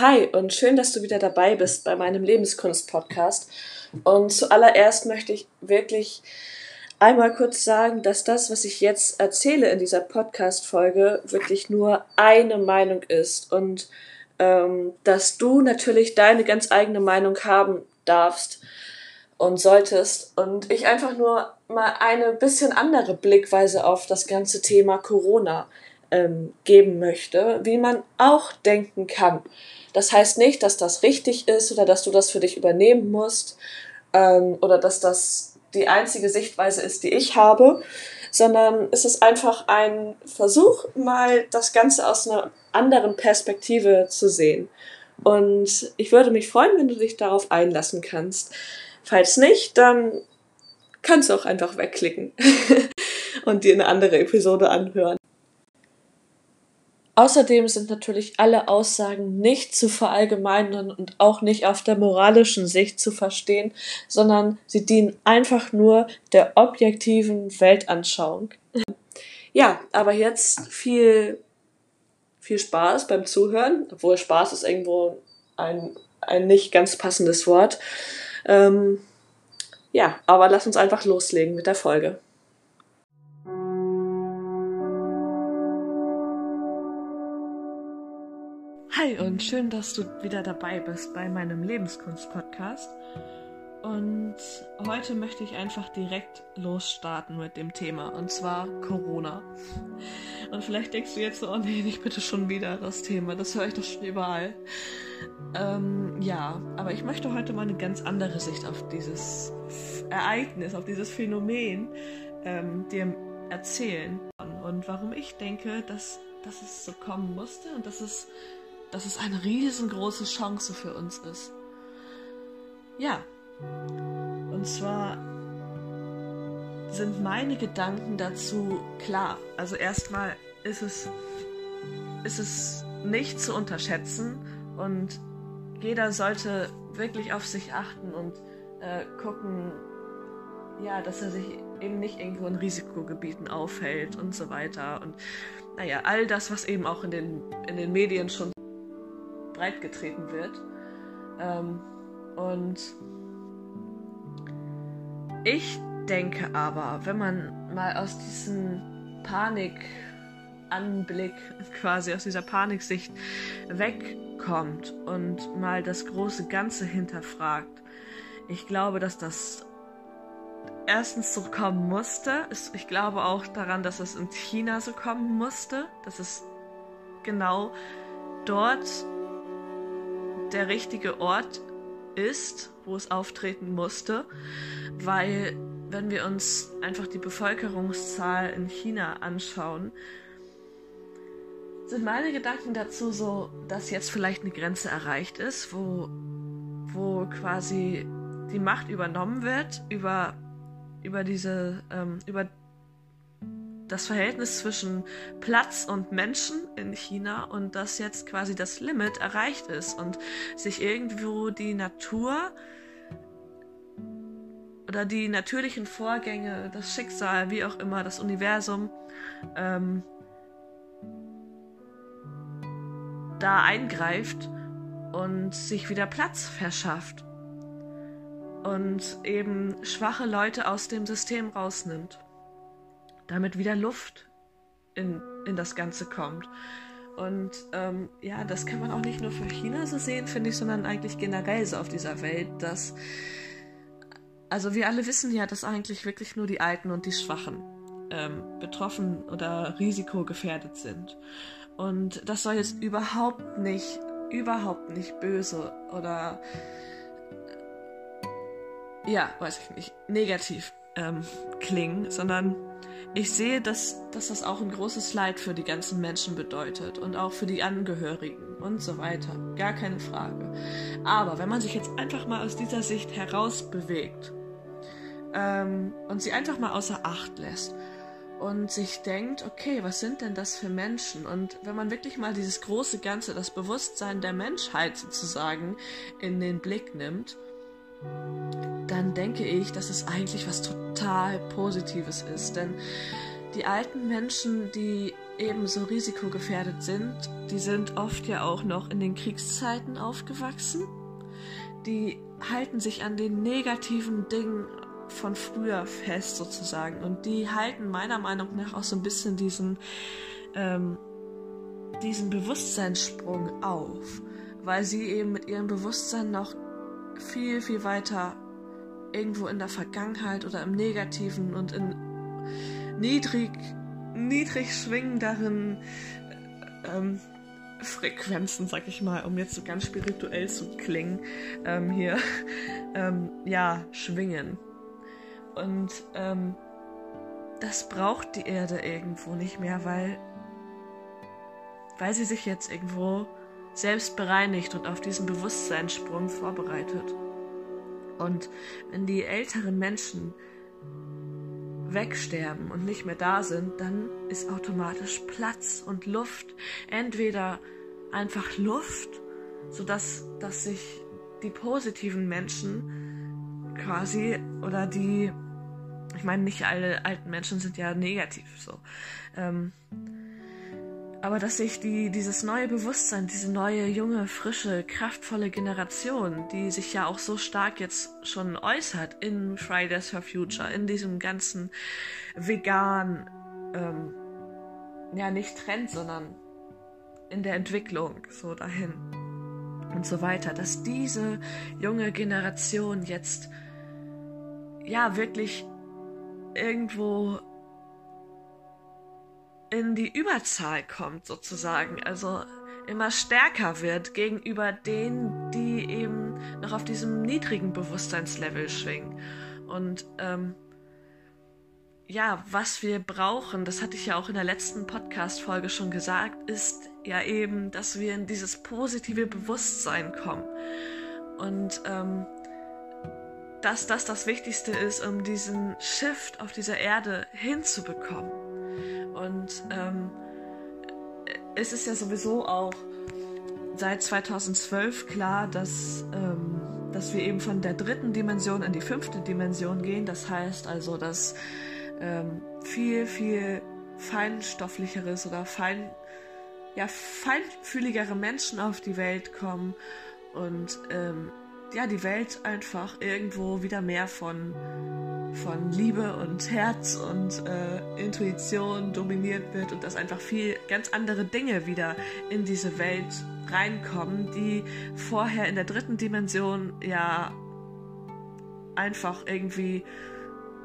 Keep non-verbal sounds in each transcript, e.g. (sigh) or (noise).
Hi und schön, dass du wieder dabei bist bei meinem Lebenskunst-Podcast. Und zuallererst möchte ich wirklich einmal kurz sagen, dass das, was ich jetzt erzähle in dieser Podcast-Folge, wirklich nur eine Meinung ist und ähm, dass du natürlich deine ganz eigene Meinung haben darfst und solltest und ich einfach nur mal eine bisschen andere Blickweise auf das ganze Thema Corona ähm, geben möchte, wie man auch denken kann. Das heißt nicht, dass das richtig ist oder dass du das für dich übernehmen musst ähm, oder dass das die einzige Sichtweise ist, die ich habe, sondern es ist einfach ein Versuch, mal das Ganze aus einer anderen Perspektive zu sehen. Und ich würde mich freuen, wenn du dich darauf einlassen kannst. Falls nicht, dann kannst du auch einfach wegklicken (laughs) und dir eine andere Episode anhören. Außerdem sind natürlich alle Aussagen nicht zu verallgemeinern und auch nicht auf der moralischen Sicht zu verstehen, sondern sie dienen einfach nur der objektiven Weltanschauung. Ja, aber jetzt viel, viel Spaß beim Zuhören, obwohl Spaß ist irgendwo ein, ein nicht ganz passendes Wort. Ähm, ja, aber lass uns einfach loslegen mit der Folge. Hi und schön, dass du wieder dabei bist bei meinem Lebenskunst-Podcast. Und heute möchte ich einfach direkt losstarten mit dem Thema, und zwar Corona. Und vielleicht denkst du jetzt so, oh nee, nicht bitte schon wieder das Thema, das höre ich doch schon überall. Ähm, ja, aber ich möchte heute mal eine ganz andere Sicht auf dieses Ereignis, auf dieses Phänomen ähm, dir erzählen. Und warum ich denke, dass, dass es so kommen musste und dass es dass es eine riesengroße Chance für uns ist. Ja. Und zwar sind meine Gedanken dazu klar. Also erstmal ist es, ist es nicht zu unterschätzen und jeder sollte wirklich auf sich achten und äh, gucken, ja, dass er sich eben nicht irgendwo in Risikogebieten aufhält und so weiter. Und naja, all das, was eben auch in den, in den Medien schon breit getreten wird. Ähm, und ich denke aber, wenn man mal aus diesem Panikanblick, (laughs) quasi aus dieser Paniksicht wegkommt und mal das große Ganze hinterfragt, ich glaube, dass das erstens so kommen musste. Ich glaube auch daran, dass es in China so kommen musste, dass es genau dort der richtige Ort ist, wo es auftreten musste, weil wenn wir uns einfach die Bevölkerungszahl in China anschauen, sind meine Gedanken dazu so, dass jetzt vielleicht eine Grenze erreicht ist, wo, wo quasi die Macht übernommen wird über, über diese, ähm, über das Verhältnis zwischen Platz und Menschen in China und dass jetzt quasi das Limit erreicht ist und sich irgendwo die Natur oder die natürlichen Vorgänge, das Schicksal, wie auch immer, das Universum ähm, da eingreift und sich wieder Platz verschafft und eben schwache Leute aus dem System rausnimmt damit wieder Luft in, in das Ganze kommt. Und ähm, ja, das kann man auch nicht nur für China so sehen, finde ich, sondern eigentlich generell so auf dieser Welt, dass, also wir alle wissen ja, dass eigentlich wirklich nur die Alten und die Schwachen ähm, betroffen oder risikogefährdet sind. Und das soll jetzt überhaupt nicht, überhaupt nicht böse oder, ja, weiß ich nicht, negativ ähm, klingen, sondern ich sehe, dass, dass das auch ein großes Leid für die ganzen Menschen bedeutet und auch für die Angehörigen und so weiter. Gar keine Frage. Aber wenn man sich jetzt einfach mal aus dieser Sicht herausbewegt ähm, und sie einfach mal außer Acht lässt und sich denkt, okay, was sind denn das für Menschen? Und wenn man wirklich mal dieses große Ganze, das Bewusstsein der Menschheit sozusagen in den Blick nimmt, dann denke ich, dass es eigentlich was total Positives ist. Denn die alten Menschen, die ebenso risikogefährdet sind, die sind oft ja auch noch in den Kriegszeiten aufgewachsen. Die halten sich an den negativen Dingen von früher fest sozusagen und die halten meiner Meinung nach auch so ein bisschen diesen ähm, diesen Bewusstseinssprung auf, weil sie eben mit ihrem Bewusstsein noch viel viel weiter irgendwo in der Vergangenheit oder im Negativen und in niedrig niedrig schwingenderen ähm, Frequenzen, sag ich mal, um jetzt so ganz spirituell zu klingen, ähm, hier, (laughs) ähm, ja, schwingen. Und ähm, das braucht die Erde irgendwo nicht mehr, weil, weil sie sich jetzt irgendwo selbst bereinigt und auf diesen Bewusstseinssprung vorbereitet. Und wenn die älteren Menschen wegsterben und nicht mehr da sind, dann ist automatisch Platz und Luft. Entweder einfach Luft, sodass dass sich die positiven Menschen quasi oder die, ich meine, nicht alle alten Menschen sind ja negativ so. Ähm, aber dass sich die, dieses neue Bewusstsein, diese neue, junge, frische, kraftvolle Generation, die sich ja auch so stark jetzt schon äußert in Fridays for Future, in diesem ganzen vegan, ähm, ja nicht Trend, sondern in der Entwicklung so dahin und so weiter, dass diese junge Generation jetzt ja wirklich irgendwo in die Überzahl kommt, sozusagen. Also immer stärker wird gegenüber denen, die eben noch auf diesem niedrigen Bewusstseinslevel schwingen. Und ähm, ja, was wir brauchen, das hatte ich ja auch in der letzten Podcast-Folge schon gesagt, ist ja eben, dass wir in dieses positive Bewusstsein kommen. Und ähm, dass das das Wichtigste ist, um diesen Shift auf dieser Erde hinzubekommen. Und ähm, es ist ja sowieso auch seit 2012 klar, dass, ähm, dass wir eben von der dritten Dimension in die fünfte Dimension gehen. Das heißt also, dass ähm, viel, viel feinstofflicheres oder fein, ja, feinfühligere Menschen auf die Welt kommen und ähm, ja, die Welt einfach irgendwo wieder mehr von von Liebe und Herz und äh, Intuition dominiert wird und dass einfach viel ganz andere Dinge wieder in diese Welt reinkommen, die vorher in der dritten Dimension ja einfach irgendwie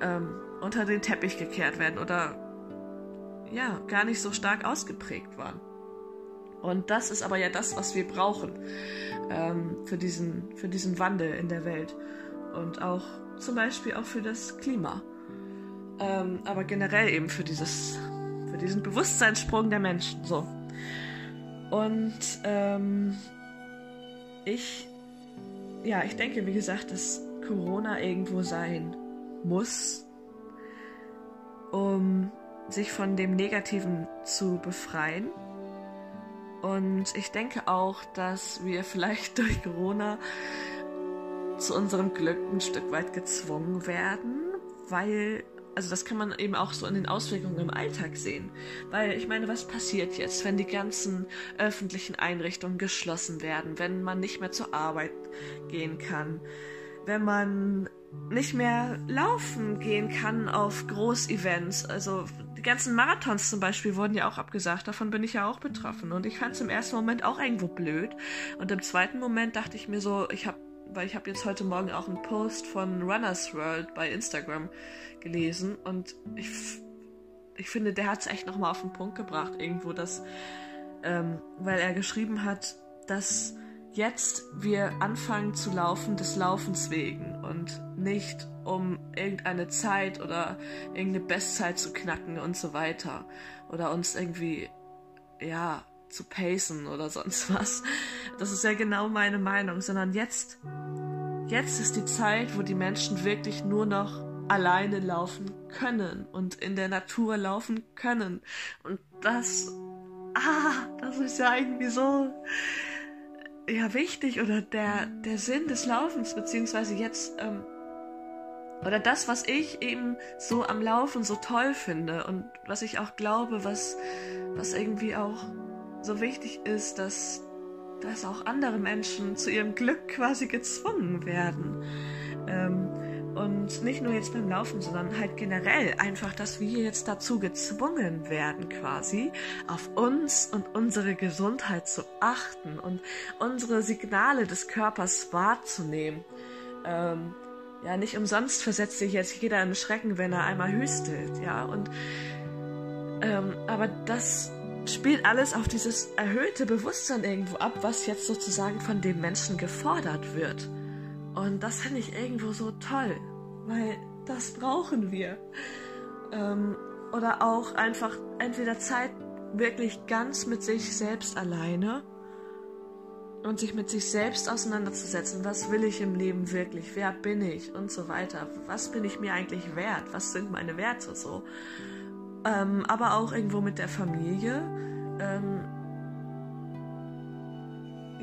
ähm, unter den Teppich gekehrt werden oder ja gar nicht so stark ausgeprägt waren. Und das ist aber ja das, was wir brauchen ähm, für, diesen, für diesen Wandel in der Welt und auch zum Beispiel auch für das Klima. Ähm, aber generell eben für dieses, für diesen Bewusstseinssprung der Menschen. So. Und ähm, ich, ja, ich denke, wie gesagt, dass Corona irgendwo sein muss, um sich von dem Negativen zu befreien. Und ich denke auch, dass wir vielleicht (laughs) durch Corona zu unserem Glück ein Stück weit gezwungen werden, weil, also das kann man eben auch so in den Auswirkungen im Alltag sehen. Weil ich meine, was passiert jetzt, wenn die ganzen öffentlichen Einrichtungen geschlossen werden, wenn man nicht mehr zur Arbeit gehen kann, wenn man nicht mehr laufen gehen kann auf Großevents. Also die ganzen Marathons zum Beispiel wurden ja auch abgesagt. Davon bin ich ja auch betroffen. Und ich fand es im ersten Moment auch irgendwo blöd. Und im zweiten Moment dachte ich mir so, ich habe weil ich habe jetzt heute Morgen auch einen Post von Runners World bei Instagram gelesen und ich, ich finde, der hat es echt nochmal auf den Punkt gebracht irgendwo, dass, ähm, weil er geschrieben hat, dass jetzt wir anfangen zu laufen des Laufens wegen und nicht um irgendeine Zeit oder irgendeine Bestzeit zu knacken und so weiter oder uns irgendwie ja zu pacen oder sonst (laughs) was. Das ist ja genau meine Meinung, sondern jetzt, jetzt ist die Zeit, wo die Menschen wirklich nur noch alleine laufen können und in der Natur laufen können. Und das, ah, das ist ja irgendwie so, ja, wichtig oder der, der Sinn des Laufens, beziehungsweise jetzt, ähm, oder das, was ich eben so am Laufen so toll finde und was ich auch glaube, was, was irgendwie auch so wichtig ist, dass, dass auch andere Menschen zu ihrem Glück quasi gezwungen werden. Ähm, und nicht nur jetzt beim Laufen, sondern halt generell einfach, dass wir jetzt dazu gezwungen werden, quasi auf uns und unsere Gesundheit zu achten und unsere Signale des Körpers wahrzunehmen. Ähm, ja, nicht umsonst versetzt sich jetzt jeder in Schrecken, wenn er einmal hüstelt, ja. Und ähm, aber das spielt alles auf dieses erhöhte Bewusstsein irgendwo ab, was jetzt sozusagen von dem Menschen gefordert wird. Und das finde ich irgendwo so toll, weil das brauchen wir. Ähm, oder auch einfach entweder Zeit wirklich ganz mit sich selbst alleine und sich mit sich selbst auseinanderzusetzen. Was will ich im Leben wirklich? Wer bin ich? Und so weiter. Was bin ich mir eigentlich wert? Was sind meine Werte so? Ähm, aber auch irgendwo mit der Familie. Ähm,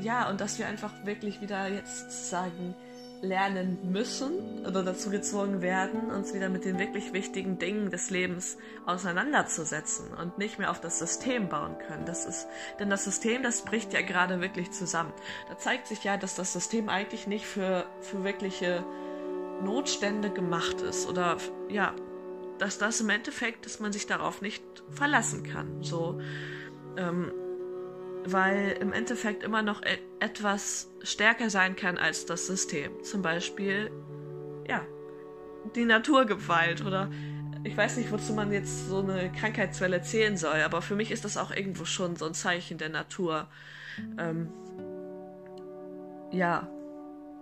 ja, und dass wir einfach wirklich wieder jetzt sagen, lernen müssen oder dazu gezwungen werden, uns wieder mit den wirklich wichtigen Dingen des Lebens auseinanderzusetzen und nicht mehr auf das System bauen können. Das ist, denn das System, das bricht ja gerade wirklich zusammen. Da zeigt sich ja, dass das System eigentlich nicht für, für wirkliche Notstände gemacht ist oder ja, dass das im Endeffekt, dass man sich darauf nicht verlassen kann. So, ähm, weil im Endeffekt immer noch e etwas stärker sein kann als das System. Zum Beispiel, ja, die Naturgewalt oder ich weiß nicht, wozu man jetzt so eine Krankheitswelle zählen soll, aber für mich ist das auch irgendwo schon so ein Zeichen der Natur. Ähm, ja,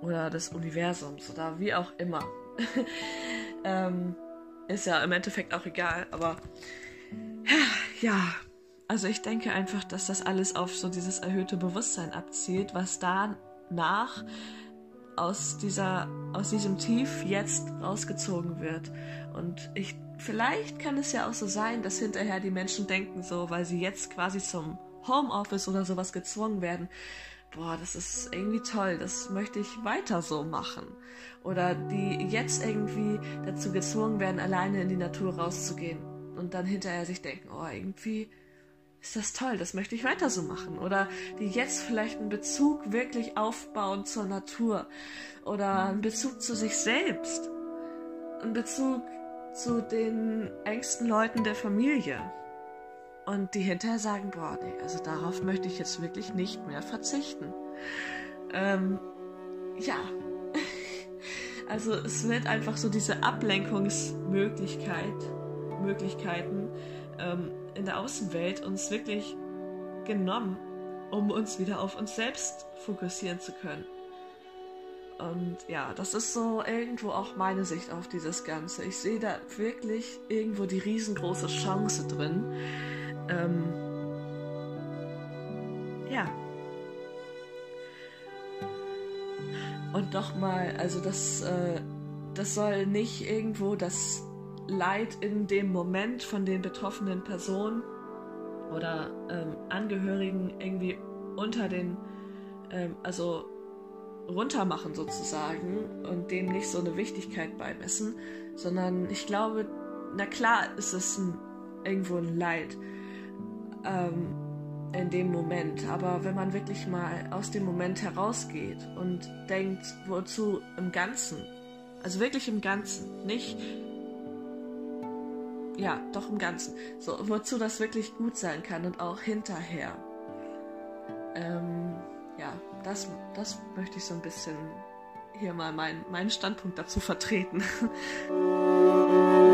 oder des Universums oder wie auch immer. (laughs) ähm, ist ja im Endeffekt auch egal, aber ja, also ich denke einfach, dass das alles auf so dieses erhöhte Bewusstsein abzielt, was danach aus dieser, aus diesem Tief jetzt rausgezogen wird. Und ich, vielleicht kann es ja auch so sein, dass hinterher die Menschen denken so, weil sie jetzt quasi zum Homeoffice oder sowas gezwungen werden, boah, das ist irgendwie toll, das möchte ich weiter so machen. Oder die jetzt irgendwie dazu gezwungen werden, alleine in die Natur rauszugehen und dann hinterher sich denken, oh, irgendwie ist das toll, das möchte ich weiter so machen. Oder die jetzt vielleicht einen Bezug wirklich aufbauen zur Natur oder einen Bezug zu sich selbst, einen Bezug zu den engsten Leuten der Familie. Und die hinterher sagen, boah, nee, also darauf möchte ich jetzt wirklich nicht mehr verzichten. Ähm, ja. (laughs) Also es wird einfach so diese Ablenkungsmöglichkeit, Möglichkeiten, ähm, in der Außenwelt uns wirklich genommen, um uns wieder auf uns selbst fokussieren zu können. Und ja, das ist so irgendwo auch meine Sicht auf dieses Ganze. Ich sehe da wirklich irgendwo die riesengroße Chance drin. Ähm, ja. Und nochmal, also das, äh, das soll nicht irgendwo das Leid in dem Moment von den betroffenen Personen oder ähm, Angehörigen irgendwie unter den, ähm, also runtermachen sozusagen und dem nicht so eine Wichtigkeit beimessen, sondern ich glaube, na klar ist es ein, irgendwo ein Leid ähm, in dem Moment, aber wenn man wirklich mal aus dem Moment herausgeht und denkt, wozu im Ganzen, also wirklich im Ganzen, nicht ja, doch im Ganzen. So, wozu das wirklich gut sein kann und auch hinterher. Ähm, ja, das, das möchte ich so ein bisschen hier mal mein, meinen Standpunkt dazu vertreten. (laughs)